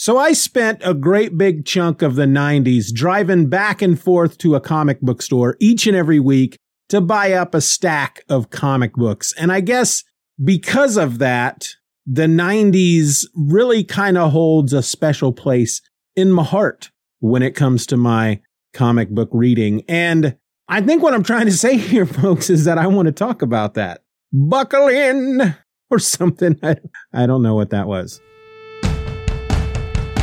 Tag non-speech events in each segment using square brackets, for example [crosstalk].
So I spent a great big chunk of the 90s driving back and forth to a comic book store each and every week to buy up a stack of comic books. And I guess because of that, the 90s really kind of holds a special place in my heart when it comes to my comic book reading. And I think what I'm trying to say [laughs] here, folks, is that I want to talk about that. Buckle in or something. I, [laughs] I don't know what that was.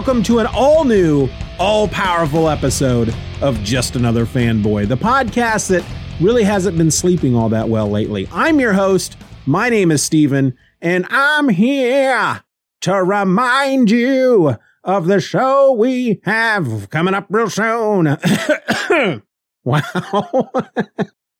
Welcome to an all new, all powerful episode of Just Another Fanboy, the podcast that really hasn't been sleeping all that well lately. I'm your host. My name is Steven, and I'm here to remind you of the show we have coming up real soon. [coughs] wow. [laughs]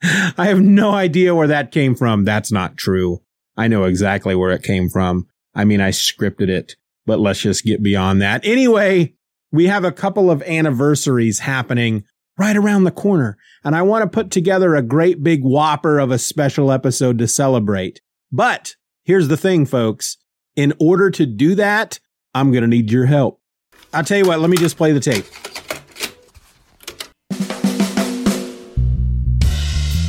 I have no idea where that came from. That's not true. I know exactly where it came from. I mean, I scripted it but let's just get beyond that. Anyway, we have a couple of anniversaries happening right around the corner, and I want to put together a great big whopper of a special episode to celebrate. But here's the thing, folks. In order to do that, I'm going to need your help. I'll tell you what, let me just play the tape.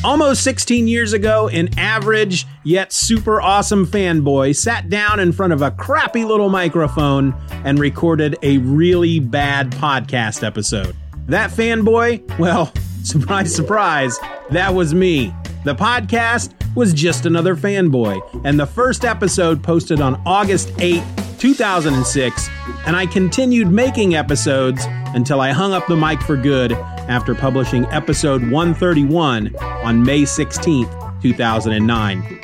Almost 16 years ago, an average yet super awesome fanboy sat down in front of a crappy little microphone and recorded a really bad podcast episode. That fanboy, well, [laughs] surprise, surprise, that was me. The podcast was just another fanboy, and the first episode posted on August 8, 2006, and I continued making episodes until I hung up the mic for good after publishing episode 131 on May 16, 2009.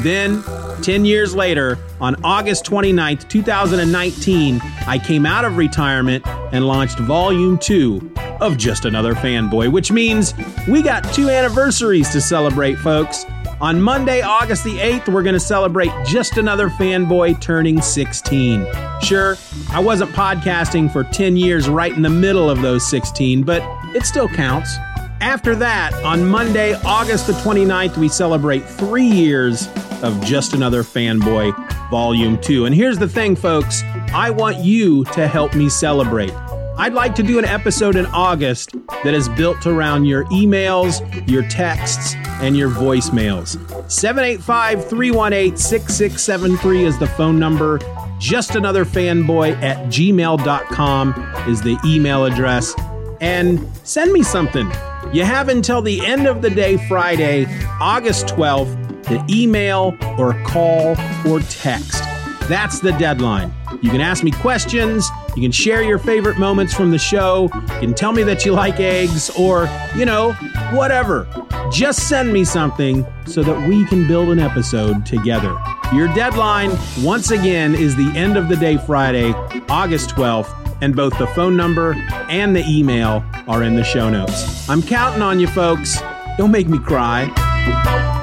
Then, 10 years later, on August 29, 2019, I came out of retirement and launched Volume 2 of Just Another Fanboy, which means we got two anniversaries to celebrate, folks. On Monday, August the 8th, we're going to celebrate Just Another Fanboy turning 16. Sure, I wasn't podcasting for 10 years right in the middle of those 16, but it still counts. After that, on Monday, August the 29th, we celebrate three years of Just Another Fanboy Volume 2. And here's the thing, folks I want you to help me celebrate. I'd like to do an episode in August that is built around your emails, your texts, and your voicemails. 785 318 6673 is the phone number. Just another fanboy at gmail.com is the email address. And send me something. You have until the end of the day, Friday, August 12th, to email or call or text. That's the deadline. You can ask me questions. You can share your favorite moments from the show. You can tell me that you like eggs or, you know, whatever. Just send me something so that we can build an episode together. Your deadline, once again, is the end of the day Friday, August 12th, and both the phone number and the email are in the show notes. I'm counting on you, folks. Don't make me cry.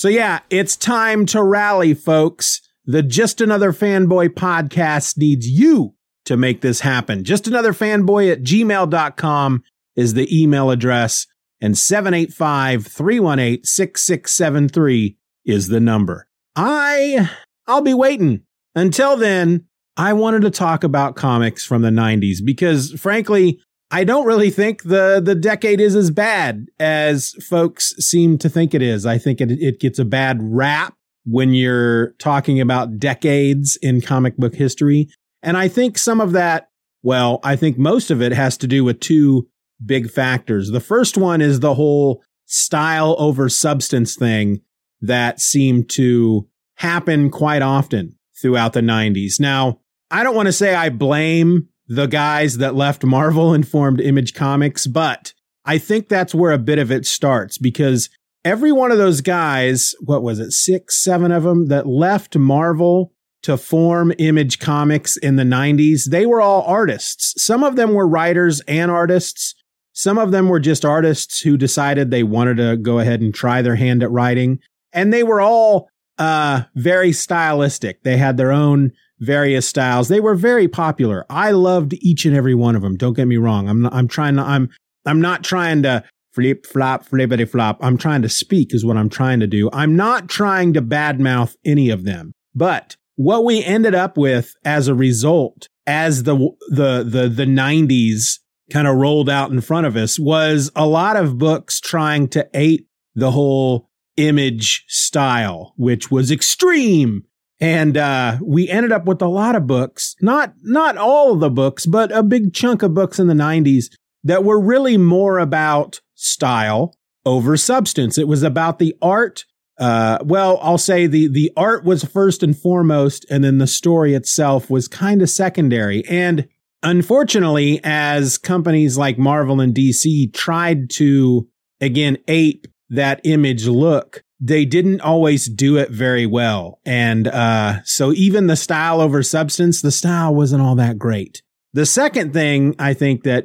So yeah, it's time to rally, folks. The Just Another Fanboy podcast needs you to make this happen. Just another fanboy at gmail.com is the email address and 785 318 6673 is the number. I, I'll be waiting. Until then, I wanted to talk about comics from the 90s because frankly, I don't really think the, the decade is as bad as folks seem to think it is. I think it, it gets a bad rap when you're talking about decades in comic book history. And I think some of that, well, I think most of it has to do with two big factors. The first one is the whole style over substance thing that seemed to happen quite often throughout the 90s. Now, I don't want to say I blame the guys that left Marvel and formed Image Comics, but I think that's where a bit of it starts because every one of those guys, what was it, six, seven of them that left Marvel to form Image Comics in the 90s, they were all artists. Some of them were writers and artists. Some of them were just artists who decided they wanted to go ahead and try their hand at writing. And they were all uh, very stylistic. They had their own various styles. They were very popular. I loved each and every one of them. Don't get me wrong. I'm not, I'm trying to, I'm, I'm not trying to flip, flop, flippity flop. I'm trying to speak is what I'm trying to do. I'm not trying to badmouth any of them, but what we ended up with as a result, as the, the, the, the nineties kind of rolled out in front of us was a lot of books trying to ape the whole image style, which was extreme. And, uh, we ended up with a lot of books, not, not all the books, but a big chunk of books in the nineties that were really more about style over substance. It was about the art uh, well, I'll say the, the art was first and foremost, and then the story itself was kind of secondary. And unfortunately, as companies like Marvel and DC tried to, again, ape that image look, they didn't always do it very well. And, uh, so even the style over substance, the style wasn't all that great. The second thing I think that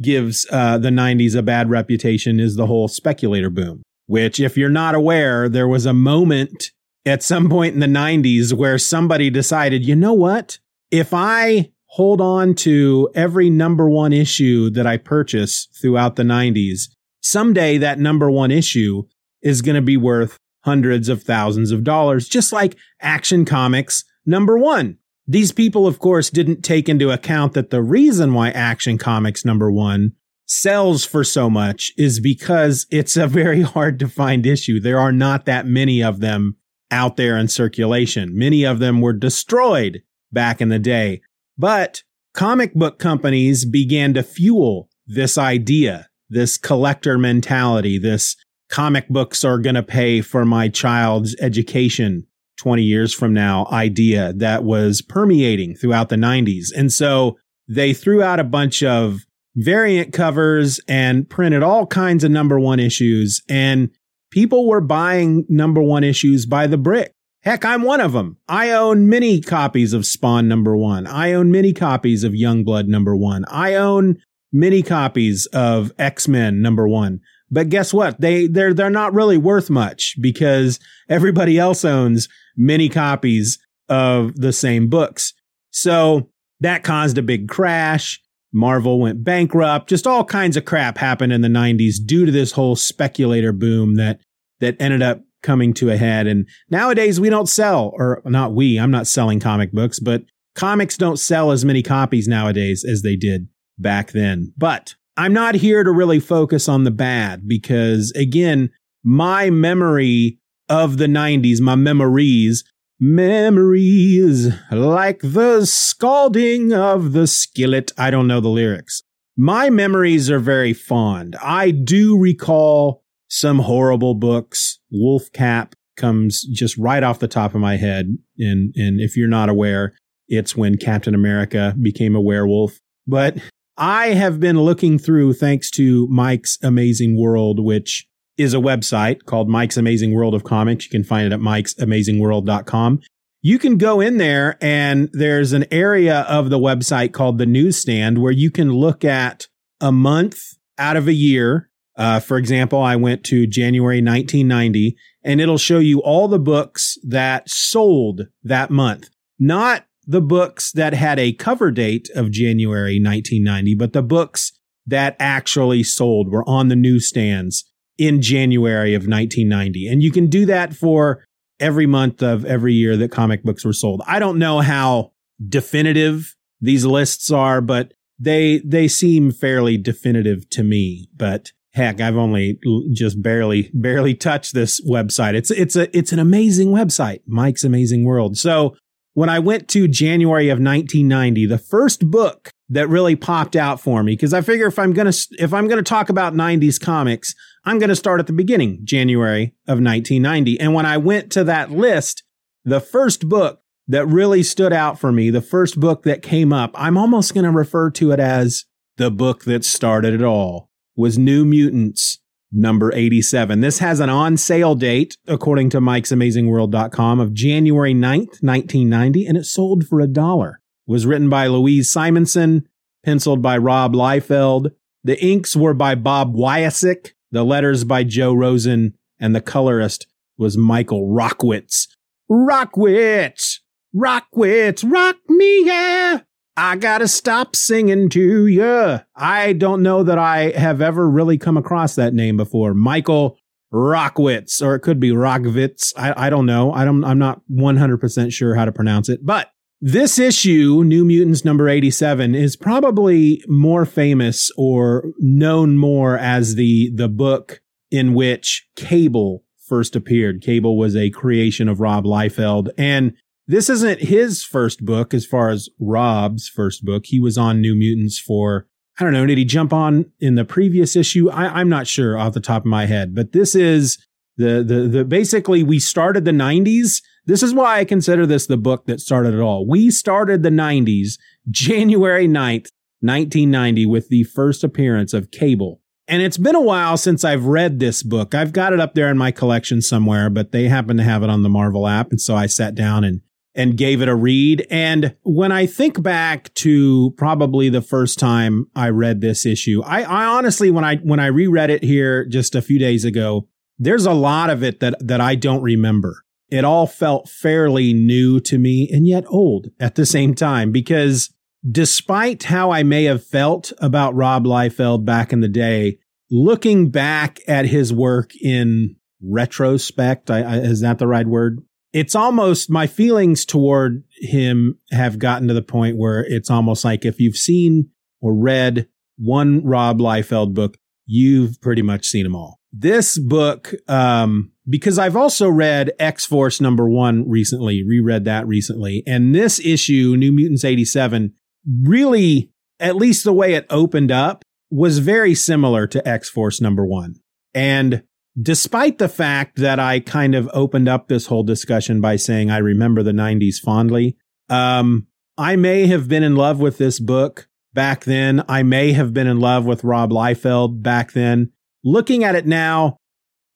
gives, uh, the 90s a bad reputation is the whole speculator boom which if you're not aware, there was a moment at some point in the 90s where somebody decided, you know what? If I hold on to every number one issue that I purchase throughout the 90s, someday that number one issue is going to be worth hundreds of thousands of dollars, just like Action Comics number one. These people, of course, didn't take into account that the reason why Action Comics number one sells for so much is because it's a very [laughs] hard to find issue. There are not that many of them out there in circulation. Many of them were destroyed back in the day, but comic book companies began to fuel this idea, this collector mentality, this comic books are going to pay for my child's education 20 years from now idea that was permeating throughout the 90s. And so they threw out a bunch of variant covers and printed all kinds of number one issues. And people were buying number one issues by the brick. Heck, I'm one of them. I own many copies of Spawn number one. I own many copies of Youngblood number one. I own many copies of X-Men number one. But guess what? They, they're, they're not really worth much because everybody else owns many copies of the same books. So that caused a big crash. Marvel went bankrupt. Just all kinds of crap happened in the 90s due to this whole speculator boom that that ended up coming to a head. And nowadays we don't sell, or not we, I'm not selling comic books, but comics don't sell as many copies nowadays as they did back then. But I'm not here to really focus on the bad because again, my memory of the 90s, my memories Memories like the scalding of the skillet. I don't know the lyrics. My memories are very fond. I do recall some horrible books. Wolf Cap comes just right off the top of my head. And, and if you're not aware, it's when Captain America became a werewolf. But I have been looking through, thanks to Mike's Amazing World, which is a website called Mike's Amazing World of Comics. You can find it at mike'samazingworld.com. You can go in there and there's an area of the website called the newsstand where you can look at a month out of a year Uh, for example, I went to January 1990 and it'll show you all the books that sold that month. Not the books that had a cover date of January 1990, but the books that actually sold were on the newsstands in January of 1990. And you can do that for every month of every year that comic books were sold. I don't know how definitive these lists are, but they they seem fairly definitive to me. But heck, I've only just barely barely touched this website. It's it's a it's an amazing website, Mike's Amazing World. So when I went to January of 1990, the first book that really popped out for me because I figure if I'm gonna if I'm gonna talk about 90s comics, I'm gonna start at the beginning, January of 1990. And when I went to that list, the first book that really stood out for me, the first book that came up, I'm almost gonna refer to it as the book that started it all, was New Mutants number 87. This has an on sale date, according to Mike's Amazing World.com, of January 9th, 1990, and it sold for a dollar was written by Louise Simonson, penciled by Rob Liefeld. The inks were by Bob Wiacek, the letters by Joe Rosen, and the colorist was Michael Rockwitz. Rockwitz! Rockwitz! Rock me, yeah! I gotta stop singing to you. I don't know that I have ever really come across that name before. Michael Rockwitz, or it could be Rockwitz. I, I don't know. I don't, I'm not 100% sure how to pronounce it, but this issue, New Mutants number 87, is probably more famous or known more as the, the book in which Cable first appeared. Cable was a creation of Rob Liefeld. And this isn't his first book as far as Rob's first book. He was on New Mutants for, I don't know, did he jump on in the previous issue? I, I'm not sure off the top of my head, but this is the, the, the, basically we started the 90s this is why I consider this the book that started it all. We started the 90s, January 9th, 1990, with the first appearance of Cable. And it's been a while since I've read this book. I've got it up there in my collection somewhere, but they happen to have it on the Marvel app. And so I sat down and and gave it a read. And when I think back to probably the first time I read this issue, I, I, honestly, when I, when I reread it here just a few days ago, there's a lot of it that, that I don't remember it all felt fairly new to me and yet old at the same time because despite how I may have felt about Rob Liefeld back in the day, looking back at his work in retrospect, I, I, is that the right word? It's almost my feelings toward him have gotten to the point where it's almost like if you've seen or read one Rob Liefeld book, you've pretty much seen them all. This book, um, because I've also read X Force number one recently, reread that recently. And this issue, New Mutants 87, really, at least the way it opened up, was very similar to X Force number one. And despite the fact that I kind of opened up this whole discussion by saying I remember the 90s fondly, um, I may have been in love with this book back then. I may have been in love with Rob Liefeld back then. Looking at it now,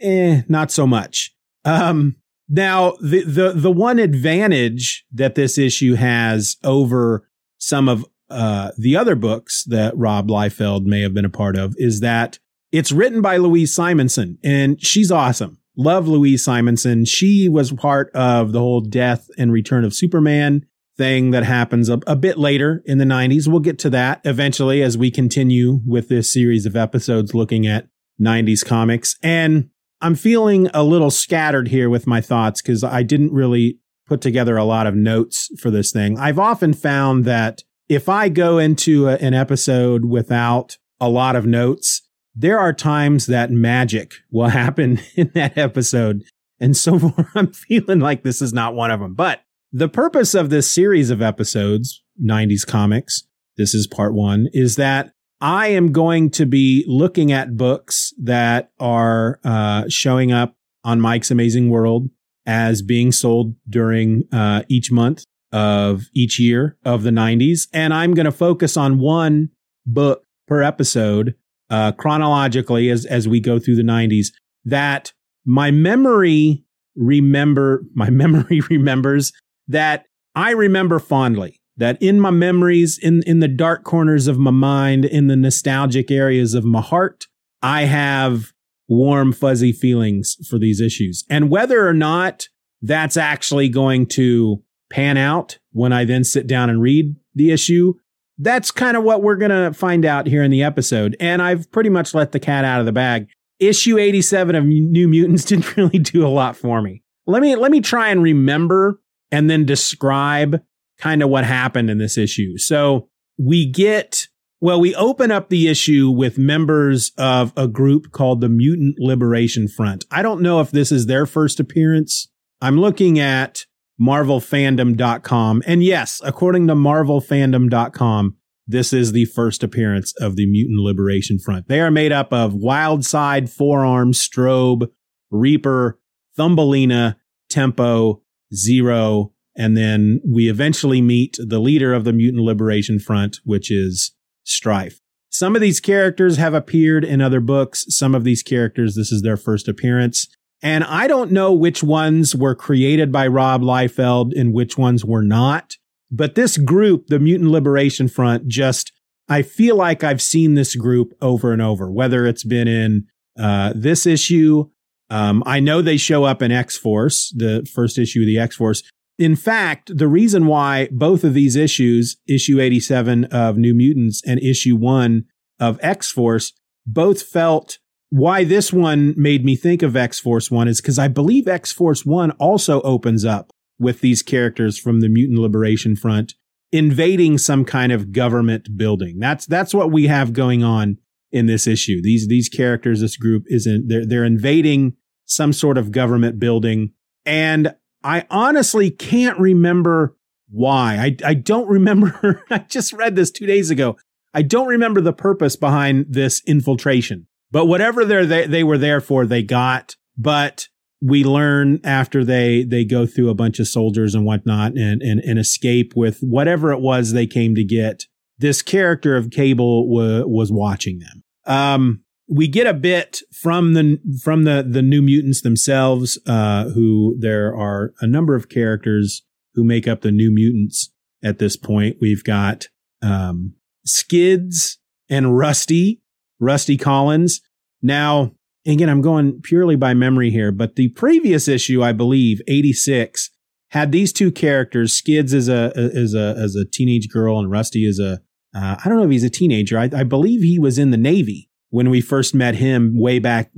eh, not so much. Um, now the, the, the one advantage that this issue has over some of, uh, the other books that Rob Liefeld may have been a part of is that it's written by Louise Simonson and she's awesome. Love Louise Simonson. She was part of the whole death and return of Superman thing that happens a, a, bit later in the 90s. We'll get to that eventually as we continue with this series of episodes looking at 90s comics. And I'm feeling a little scattered here with my thoughts because I didn't really put together a lot of notes for this thing. I've often found that if I go into a, an episode without a lot of notes, there are times that magic will happen [laughs] in that episode. And so far, [laughs] I'm feeling like this is not one of them. But the purpose of this series of episodes, 90s comics, this is part one, is that I am going to be looking at books that are uh, showing up on Mike's Amazing World as being sold during uh, each month of each year of the 90s. And I'm going to focus on one book per episode uh, chronologically as, as we go through the 90s that my memory remember, [laughs] my memory remembers that I remember fondly that in my memories, in, in the dark corners of my mind, in the nostalgic areas of my heart, I have warm, fuzzy feelings for these issues. And whether or not that's actually going to pan out when I then sit down and read the issue, that's kind of what we're going to find out here in the episode. And I've pretty much let the cat out of the bag. Issue 87 of New Mutants [laughs] didn't really do a lot for me. Let me let me try and remember and then describe kind of what happened in this issue. So, we get well, we open up the issue with members of a group called the Mutant Liberation Front. I don't know if this is their first appearance. I'm looking at marvelfandom.com. And yes, according to marvelfandom.com, this is the first appearance of the Mutant Liberation Front. They are made up of Wildside, Forearm, Strobe, Reaper, Thumbelina, Tempo, Zero, and then we eventually meet the leader of the Mutant Liberation Front, which is Strife. Some of these characters have appeared in other books. Some of these characters, this is their first appearance. And I don't know which ones were created by Rob Liefeld and which ones were not. But this group, the Mutant Liberation Front, just, I feel like I've seen this group over and over, whether it's been in uh, this issue. Um, I know they show up in X Force, the first issue of the X Force. In fact, the reason why both of these issues, issue 87 of New Mutants and issue one of X Force, both felt why this one made me think of X Force 1 is because I believe X Force 1 also opens up with these characters from the Mutant Liberation Front invading some kind of government building. That's that's what we have going on in this issue. These these characters, this group isn't they're they're invading some sort of government building. And I honestly can't remember why. I I don't remember [laughs] I just read this two days ago. I don't remember the purpose behind this infiltration. But whatever they, they were there for, they got. But we learn after they, they go through a bunch of soldiers and whatnot and, and, and escape with whatever it was they came to get. This character of Cable w- was watching them. Um, we get a bit from the from the the new mutants themselves uh who there are a number of characters who make up the new mutants at this point we've got um skids and rusty Rusty Collins. Now, again, I'm going purely by memory here, but the previous issue, I believe, 86, had these two characters. Skids as a as a as a teenage girl, and Rusty as a uh, I don't know if he's a teenager. I, I believe he was in the Navy when we first met him way back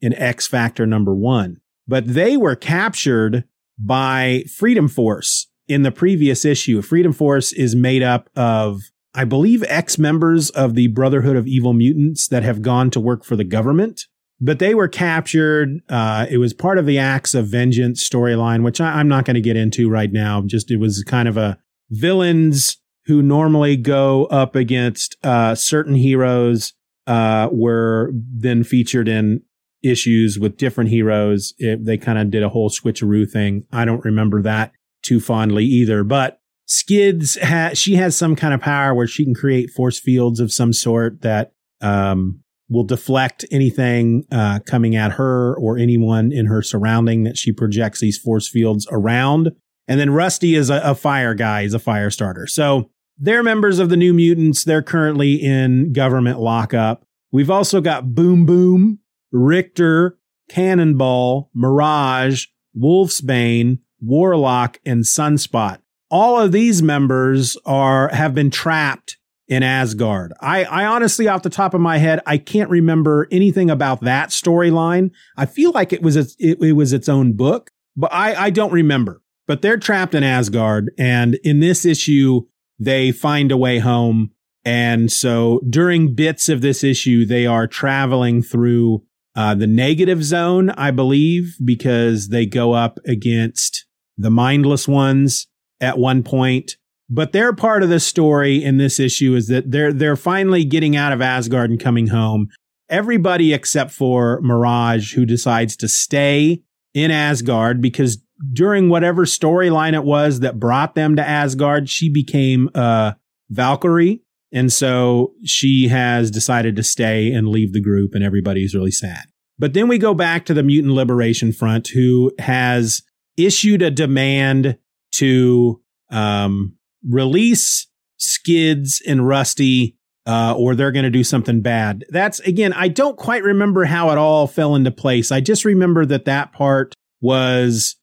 in X Factor number one. But they were captured by Freedom Force in the previous issue. Freedom Force is made up of I believe, ex members of the Brotherhood of Evil Mutants that have gone to work for the government. But they were captured. Uh, it was part of the Acts of Vengeance storyline, which I, am not going to get into right now. Just it was kind of a villains who normally go up against uh, certain heroes uh, were then featured in issues with different heroes. It, they kind of did a whole switcheroo thing. I don't remember that too fondly either, but Skids she has some kind of power where she can create force fields of some sort that um, will deflect anything uh, coming at her or anyone in her surrounding that she projects these force fields around. And then Rusty is a, a fire guy, he's a fire starter. So they're members of the New Mutants. They're currently in government lockup. We've also got Boom Boom, Rictor, Cannonball, Mirage, Wolfsbane, Warlock, and Sunspot all of these members are have been trapped in Asgard. I, I honestly, off the top of my head, I can't remember anything about that storyline. I feel like it was a, it, it was its own book, but I, I don't remember. But they're trapped in Asgard, and in this issue, they find a way home. And so during bits of this issue, they are traveling through uh, the negative zone, I believe, because they go up against the mindless ones at one point. But their part of the story in this issue is that they're they're finally getting out of Asgard and coming home. Everybody except for Mirage, who decides to stay in Asgard because during whatever storyline it was that brought them to Asgard, she became a Valkyrie. And so she has decided to stay and leave the group, and everybody's really sad. But then we go back to the Mutant Liberation Front, who has issued a demand to um, release Skids and Rusty uh, or they're going to do something bad. That's again, I don't quite remember how it all fell into place. I just remember that that part was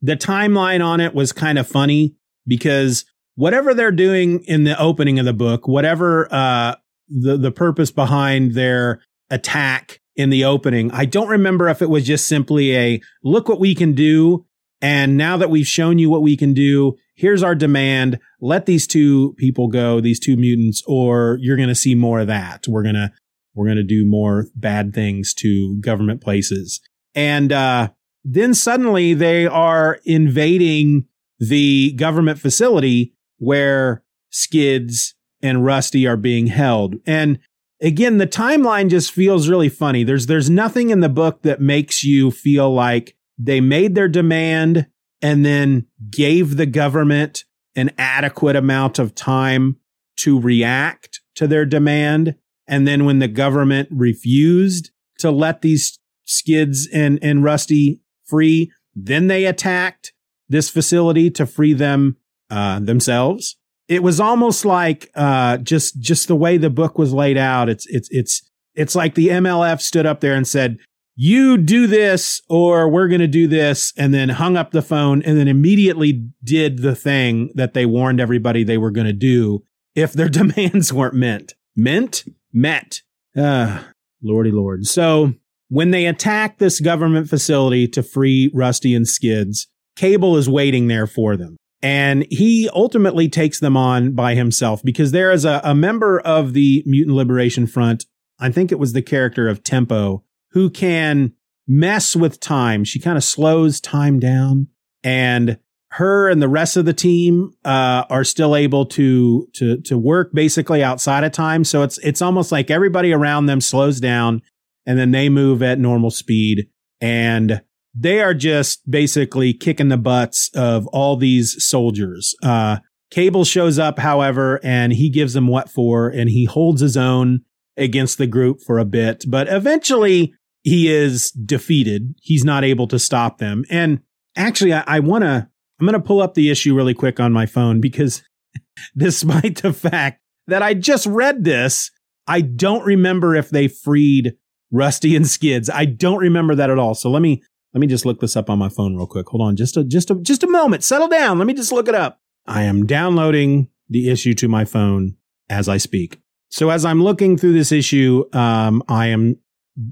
the timeline on it was kind of funny because whatever they're doing in the opening of the book, whatever uh, the the purpose behind their attack in the opening, I don't remember if it was just simply a look what we can do, and now that we've shown you what we can do, here's our demand. Let these two people go, these two mutants, or you're going to see more of that. We're gonna we're gonna do more bad things to government places, and uh, then suddenly they are invading the government facility where Skids and Rusty are being held. And again, the timeline just feels really funny. There's, there's nothing in the book that makes you feel like they made their demand and then gave the government an adequate amount of time to react to their demand. And then when the government refused to let these skids and, and Rusty free, then they attacked this facility to free them uh, themselves. It was almost like uh, just just the way the book was laid out. It's it's it's it's like the MLF stood up there and said, "You do this, or we're going to do this," and then hung up the phone, and then immediately did the thing that they warned everybody they were going to do if their [laughs] demands weren't met. Meant met. Uh, Lordy Lord. So when they attack this government facility to free Rusty and Skids, Cable is waiting there for them. And he ultimately takes them on by himself because there is a, a member of the Mutant Liberation Front. I think it was the character of Tempo who can mess with time. She kind of slows time down and her and the rest of the team uh, are still able to to to work basically outside of time. So it's it's almost like everybody around them slows down and then they move at normal speed and they are just basically kicking the butts of all these soldiers. Uh, Cable shows up, however, and he gives them what for, and he holds his own against the group for a bit, but eventually he is defeated. He's not able to stop them. And actually, I, I want to, I'm going to pull up the issue really quick on my phone because [laughs] despite the fact that I just read this, I don't remember if they freed Rusty and Skids. I don't remember that at all. So let me let me just look this up on my phone real quick. Hold on, just a just a just a moment. Settle down. Let me just look it up. I am downloading the issue to my phone as I speak. So as I'm looking through this issue, um, I am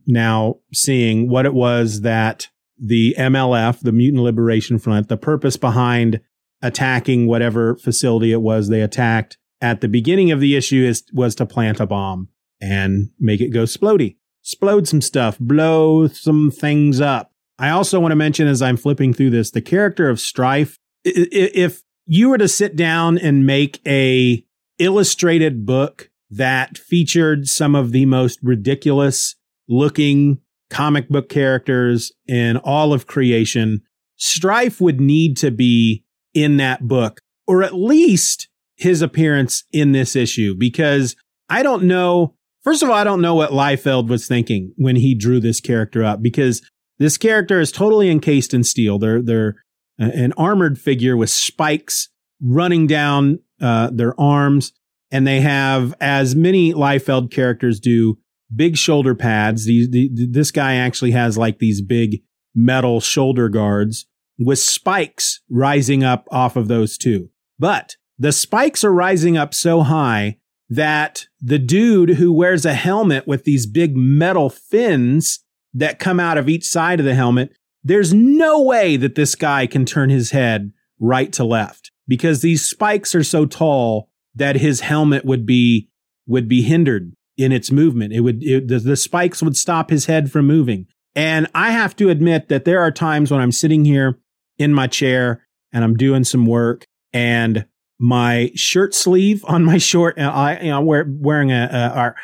now seeing what it was that the MLF, the Mutant Liberation Front, the purpose behind attacking whatever facility it was they attacked at the beginning of the issue is was to plant a bomb and make it go splody, explode some stuff, blow some things up. I also want to mention as I'm flipping through this, the character of Strife. If you were to sit down and make a illustrated book that featured some of the most ridiculous looking comic book characters in all of creation, Strife would need to be in that book, or at least his appearance in this issue, because I don't know. First of all, I don't know what Liefeld was thinking when he drew this character up, because this character is totally encased in steel. They're they're an armored figure with spikes running down uh, their arms, and they have, as many Liefeld characters do, big shoulder pads. These, the, this guy actually has like these big metal shoulder guards with spikes rising up off of those two. But the spikes are rising up so high that the dude who wears a helmet with these big metal fins that come out of each side of the helmet, there's no way that this guy can turn his head right to left because these spikes are so tall that his helmet would be would be hindered in its movement. It would it, the, the spikes would stop his head from moving. And I have to admit that there are times when I'm sitting here in my chair and I'm doing some work and my shirt sleeve on my short, uh, I, you know, wear, wearing a, a, a,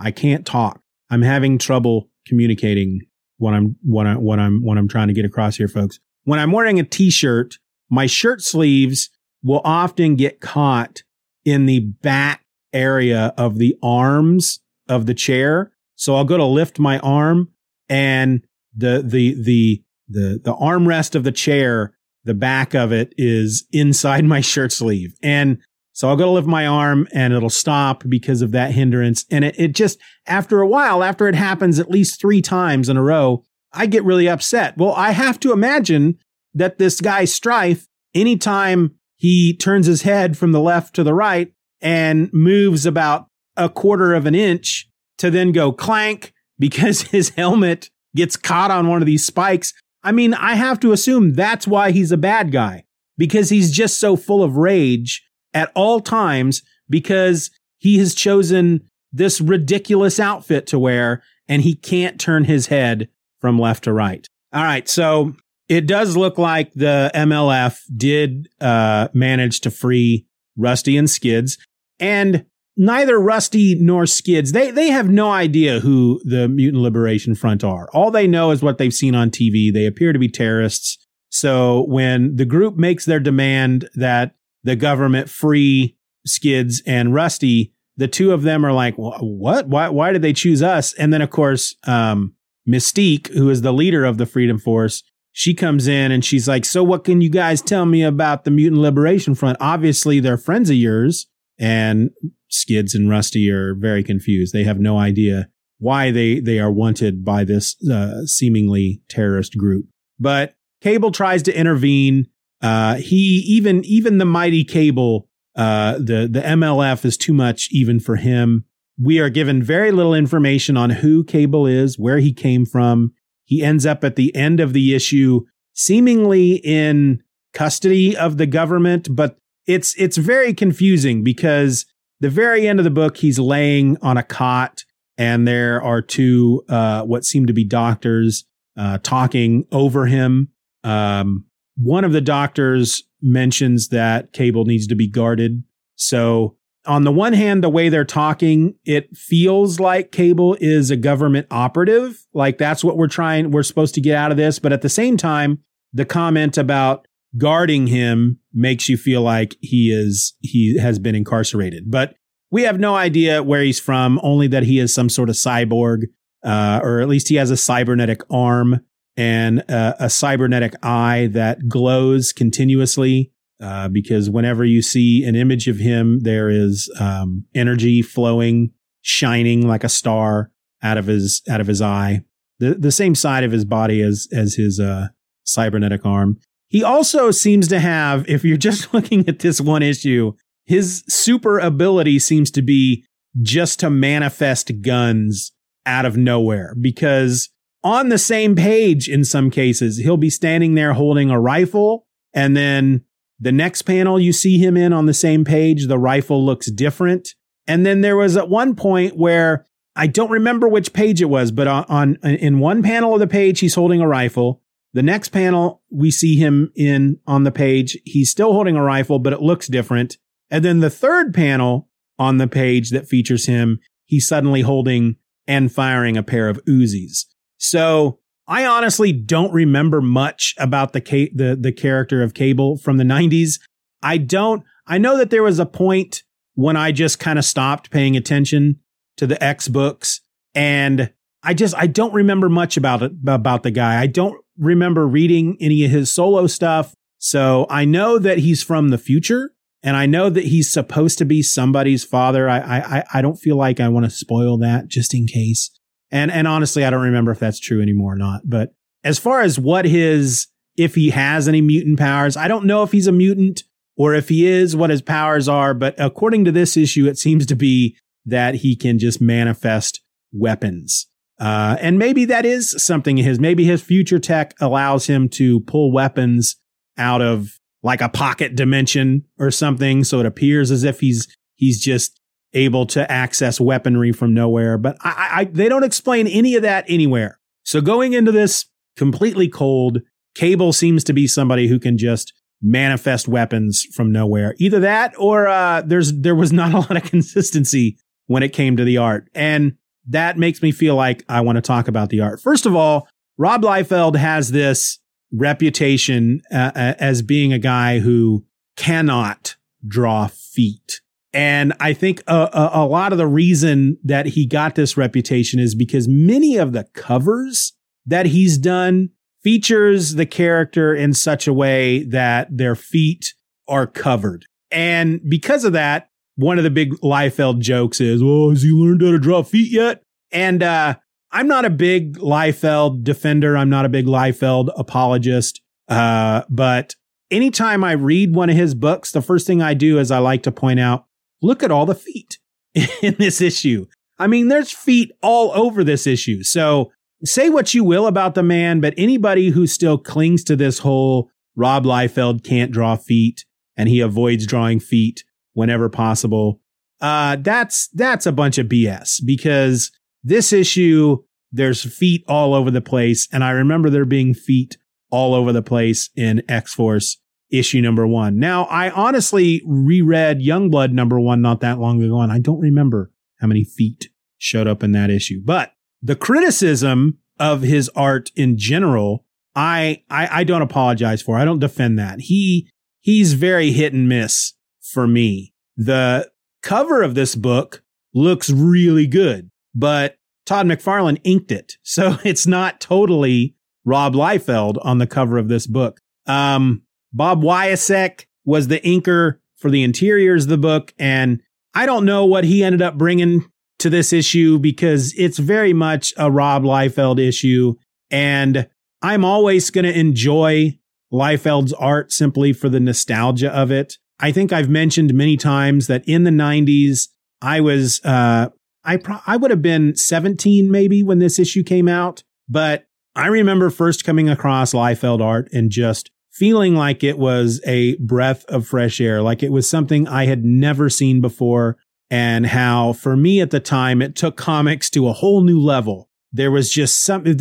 I can't talk. I'm having trouble communicating what I'm what I what I'm what I'm trying to get across here, folks. When I'm wearing a t-shirt, my shirt sleeves will often get caught in the back area of the arms of the chair. So I'll go to lift my arm and the the the the the armrest of the chair, the back of it is inside my shirt sleeve. And So I'll go to lift my arm and it'll stop because of that hindrance. And it, it just, after a while, after it happens at least three times in a row, I get really upset. Well, I have to imagine that this guy Strife, anytime he turns his head from the left to the right and moves about a quarter of an inch to then go clank because [laughs] his helmet gets caught on one of these spikes. I mean, I have to assume that's why he's a bad guy because he's just so full of rage at all times because he has chosen this ridiculous outfit to wear and he can't turn his head from left to right. All right. So it does look like the MLF did uh, manage to free Rusty and Skids. And neither Rusty nor Skids, they, they have no idea who the Mutant Liberation Front are. All they know is what they've seen on TV. They appear to be terrorists. So when the group makes their demand that the government free Skids and Rusty, the two of them are like, what? Why, why did they choose us? And then, of course, um, Mystique, who is the leader of the Freedom Force, she comes in and she's like, so what can you guys tell me about the Mutant Liberation Front? Obviously, they're friends of yours. And Skids and Rusty are very confused. They have no idea why they, they are wanted by this uh, seemingly terrorist group. But Cable tries to intervene. Uh, he even even the mighty Cable, uh, the the MLF is too much even for him. We are given very little information on who Cable is, where he came from. He ends up at the end of the issue, seemingly in custody of the government, but it's it's very confusing because the very end of the book, he's laying on a cot, and there are two uh, what seem to be doctors uh, talking over him. Um, one of the doctors mentions that Cable needs to be guarded. So, on the one hand, the way they're talking, it feels like Cable is a government operative. Like that's what we're trying, we're supposed to get out of this. But at the same time, the comment about guarding him makes you feel like he is, he has been incarcerated. But we have no idea where he's from, only that he is some sort of cyborg, uh, or at least he has a cybernetic arm and uh, a cybernetic eye that glows continuously. Uh, because whenever you see an image of him, there is um, energy flowing, shining like a star out of his out of his eye, the the same side of his body as as his uh, cybernetic arm. He also seems to have, if you're just [laughs] looking at this one issue, his super ability seems to be just to manifest guns out of nowhere because on the same page in some cases. He'll be standing there holding a rifle and then the next panel you see him in on the same page, the rifle looks different. And then there was at one point where I don't remember which page it was, but on, on in one panel of the page he's holding a rifle. The next panel we see him in on the page, he's still holding a rifle, but it looks different. And then the third panel on the page that features him, he's suddenly holding and firing a pair of Uzis. So I honestly don't remember much about the the the character of Cable from the 90s. I don't I know that there was a point when I just kind of stopped paying attention to the X books and I just I don't remember much about it about the guy. I don't remember reading any of his solo stuff. So I know that he's from the future and I know that he's supposed to be somebody's father. I I I don't feel like I want to spoil that just in case. And, and honestly, I don't remember if that's true anymore or not. But as far as what his, if he has any mutant powers, I don't know if he's a mutant or if he is, what his powers are. But according to this issue, it seems to be that he can just manifest weapons. Uh, and maybe that is something his, maybe his future tech allows him to pull weapons out of like a pocket dimension or something. So it appears as if he's, he's just able to access weaponry from nowhere. But I, I, they don't explain any of that anywhere. So going into this completely cold, Cable seems to be somebody who can just manifest weapons from nowhere. Either that or uh, there's there was not a lot of [laughs] consistency when it came to the art, and that makes me feel like I want to talk about the art. First of all, Rob Liefeld has this reputation uh, as being a guy who cannot draw feet. And I think a, a, a, lot of the reason that he got this reputation is because many of the covers that he's done features the character in such a way that their feet are covered. And because of that, one of the big Liefeld jokes is, "Oh, has he learned how to draw feet yet?" And uh, I'm not a big Liefeld defender. I'm not a big Liefeld apologist. Uh, but anytime I read one of his books, the first thing I do is I like to point out, look at all the feet [laughs] in this issue. I mean, there's feet all over this issue. So say what you will about the man, but anybody who still clings to this whole Rob Liefeld can't draw feet and he avoids drawing feet whenever possible. Uh, that's, that's a bunch of BS because this issue, there's feet all over the place. And I remember there being feet all over the place in X Force issue number one. Now, I honestly reread Youngblood number one not that long ago, and I don't remember how many feet showed up in that issue. But the criticism of his art in general, I, I, I don't apologize for. I don't defend that. He, he's very hit and miss for me. The cover of this book looks really good, but Todd McFarlane inked it. [laughs] So it's not totally Rob Liefeld on the cover of this book. Um, Bob Wiacek was the inker for the interiors of the book. And I don't know what he ended up bringing to this issue because it's very much a Rob Liefeld issue. And I'm always going to enjoy Liefeld's art simply for the nostalgia of it. I think I've mentioned many times that in the 90s, I was, uh, I, pro- I would have been 17 maybe when this issue came out, but I remember first coming across Liefeld art and just feeling like it was a breath of fresh air, like it was something I had never seen before. And how for me at the time, it took comics to a whole new level. There was just something,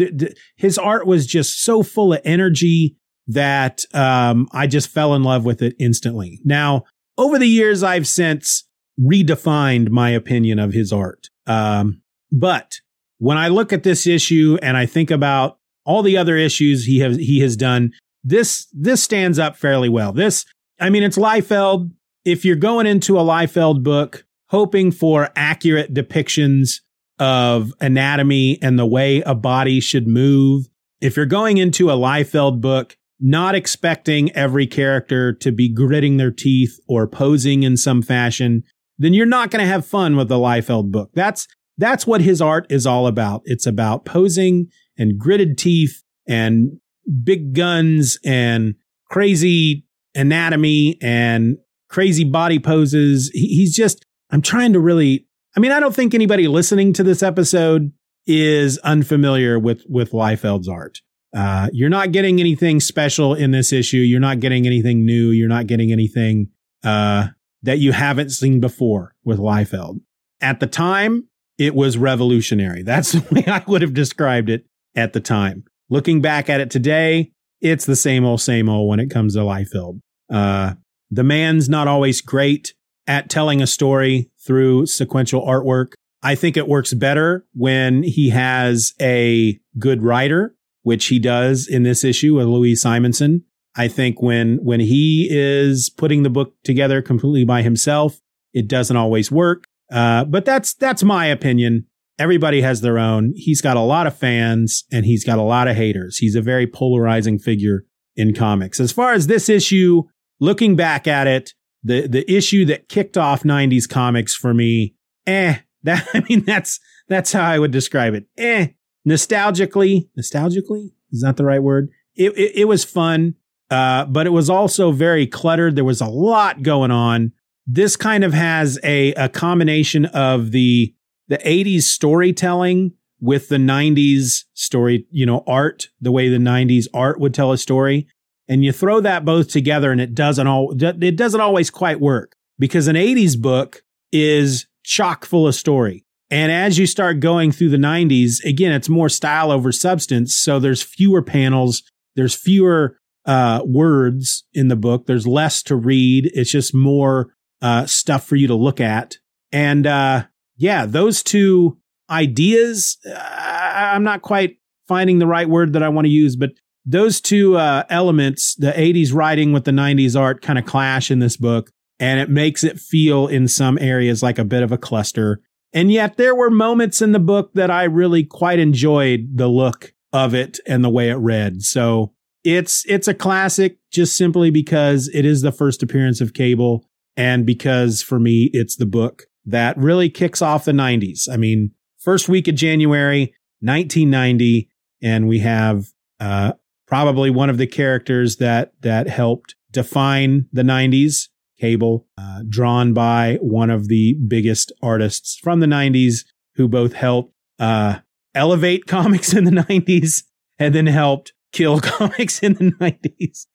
his art was just so full of energy that um, I just fell in love with it instantly. Now, over the years, I've since redefined my opinion of his art. Um, but when I look at this issue and I think about all the other issues he has he has done, this this stands up fairly well. This, I mean, it's Liefeld. If you're going into a Liefeld book hoping for accurate depictions of anatomy and the way a body should move, if you're going into a Liefeld book not expecting every character to be gritting their teeth or posing in some fashion, then you're not going to have fun with the Liefeld book. That's that's what his art is all about. It's about posing and gritted teeth and big guns and crazy anatomy and crazy body poses. he's just, I'm trying to really, I mean, I don't think anybody listening to this episode is unfamiliar with, with Liefeld's art. Uh, you're not getting anything special in this issue. You're not getting anything new. You're not getting anything, uh, that you haven't seen before with Liefeld. At the time, it was revolutionary. That's [laughs] the way I would have described it at the time. Looking back at it today, it's the same old, same old when it comes to Liefeld. Uh, the man's not always great at telling a story through sequential artwork. I think it works better when he has a good writer, which he does in this issue with Louise Simonson. I think when, when he is putting the book together completely by himself, it doesn't always work. Uh, but that's, that's my opinion everybody has their own. He's got a lot of fans and he's got a lot of haters. He's a very polarizing figure in comics. As far as this issue, looking back at it, the the issue that kicked off 90s comics for me, eh, [laughs] that I mean that's that's how I would describe it. Eh, nostalgically, nostalgically, is that the right word? It it, it was fun. Uh, but it was also very cluttered. There was a lot going on. This kind of has a, a combination of the the 80s storytelling with the 90s story, you know, art, the way the 90s art would tell a story. And you throw that both together and it doesn't all, it doesn't always quite work because an 80s book is chock full of story. And as you start going through the 90s, again, it's more style over substance. So there's fewer panels. There's fewer, uh, words in the book. There's less to read. It's just more, uh, stuff for you to look at. And, uh, yeah, those two ideas, uh, I'm not quite finding the right word that I want to use, but those two uh, elements, the 80s writing with the 90s art, kind of clash in this book. And it makes it feel in some areas like a bit of a cluster. And yet there were moments in the book that I really quite enjoyed the look of it and the way it read. So it's, it's a classic just simply because it is the first appearance of Cable and because for me, it's the book that really kicks off the 90s. I mean, first week of January, 1990, and we have uh, probably one of the characters that that helped define the 90s, Cable, uh, drawn by one of the biggest artists from the 90s who both helped uh, elevate [laughs] comics in the 90s and then helped kill [laughs] comics in the 90s.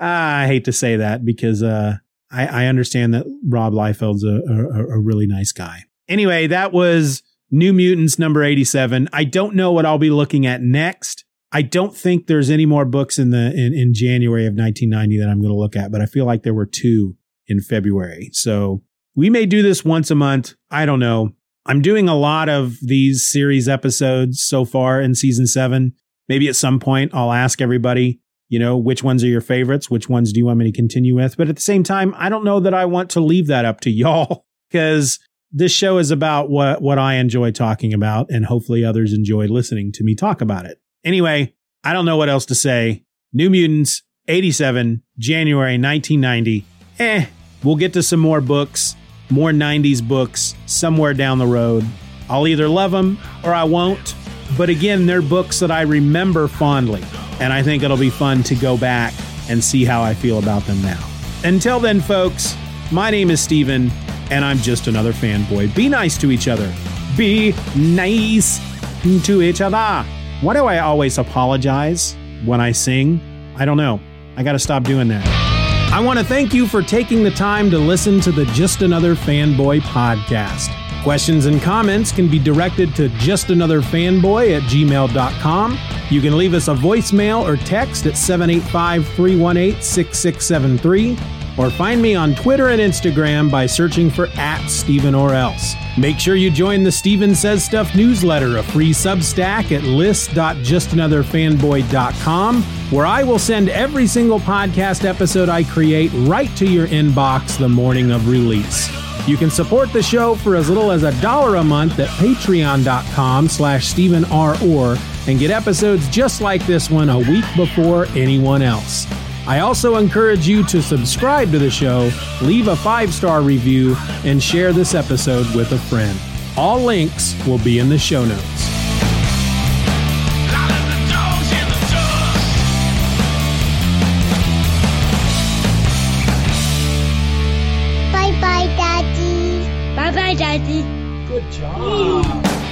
Ah, I hate to say that because uh, I, I, understand that Rob Liefeld's a, a, a really nice guy. Anyway, that was New Mutants number 87. I don't know what I'll be looking at next. I don't think there's any more books in the in, in January of 1990 that I'm going to look at, but I feel like there were two in February. So we may do this once a month. I don't know. I'm doing a lot of these series episodes so far in season seven. Maybe at some point I'll ask everybody, you know, which ones are your favorites? Which ones do you want me to continue with? But at the same time, I don't know that I want to leave that up to y'all [laughs] because this show is about what, what I enjoy talking about and hopefully others enjoy listening to me talk about it. Anyway, I don't know what else to say. New Mutants, 87, January 1990. Eh, we'll get to some more books, more 90s books somewhere down the road. I'll either love them or I won't. But again, they're books that I remember fondly. And I think it'll be fun to go back and see how I feel about them now. Until then, folks, my name is Steven, and I'm just another fanboy. Be nice to each other. Be nice to each other. Why do I always apologize when I sing? I don't know. I got to stop doing that. I want to thank you for taking the time to listen to the Just Another Fanboy podcast. Questions and comments can be directed to justanotherfanboy at gmail.com. You can leave us a voicemail or text at 785 318 6673 or find me on Twitter and Instagram by searching for at Steven or else. Make sure you join the Steven Says Stuff newsletter, a free substack at list.justanotherfanboy.com, where I will send every single podcast episode I create right to your inbox the morning of release. You can support the show for as little as a dollar a month at patreon.com slash Steven R. Orr and get episodes just like this one a week before anyone else. I also encourage you to subscribe to the show, leave a five star review, and share this episode with a friend. All links will be in the show notes. Daddy. Good job.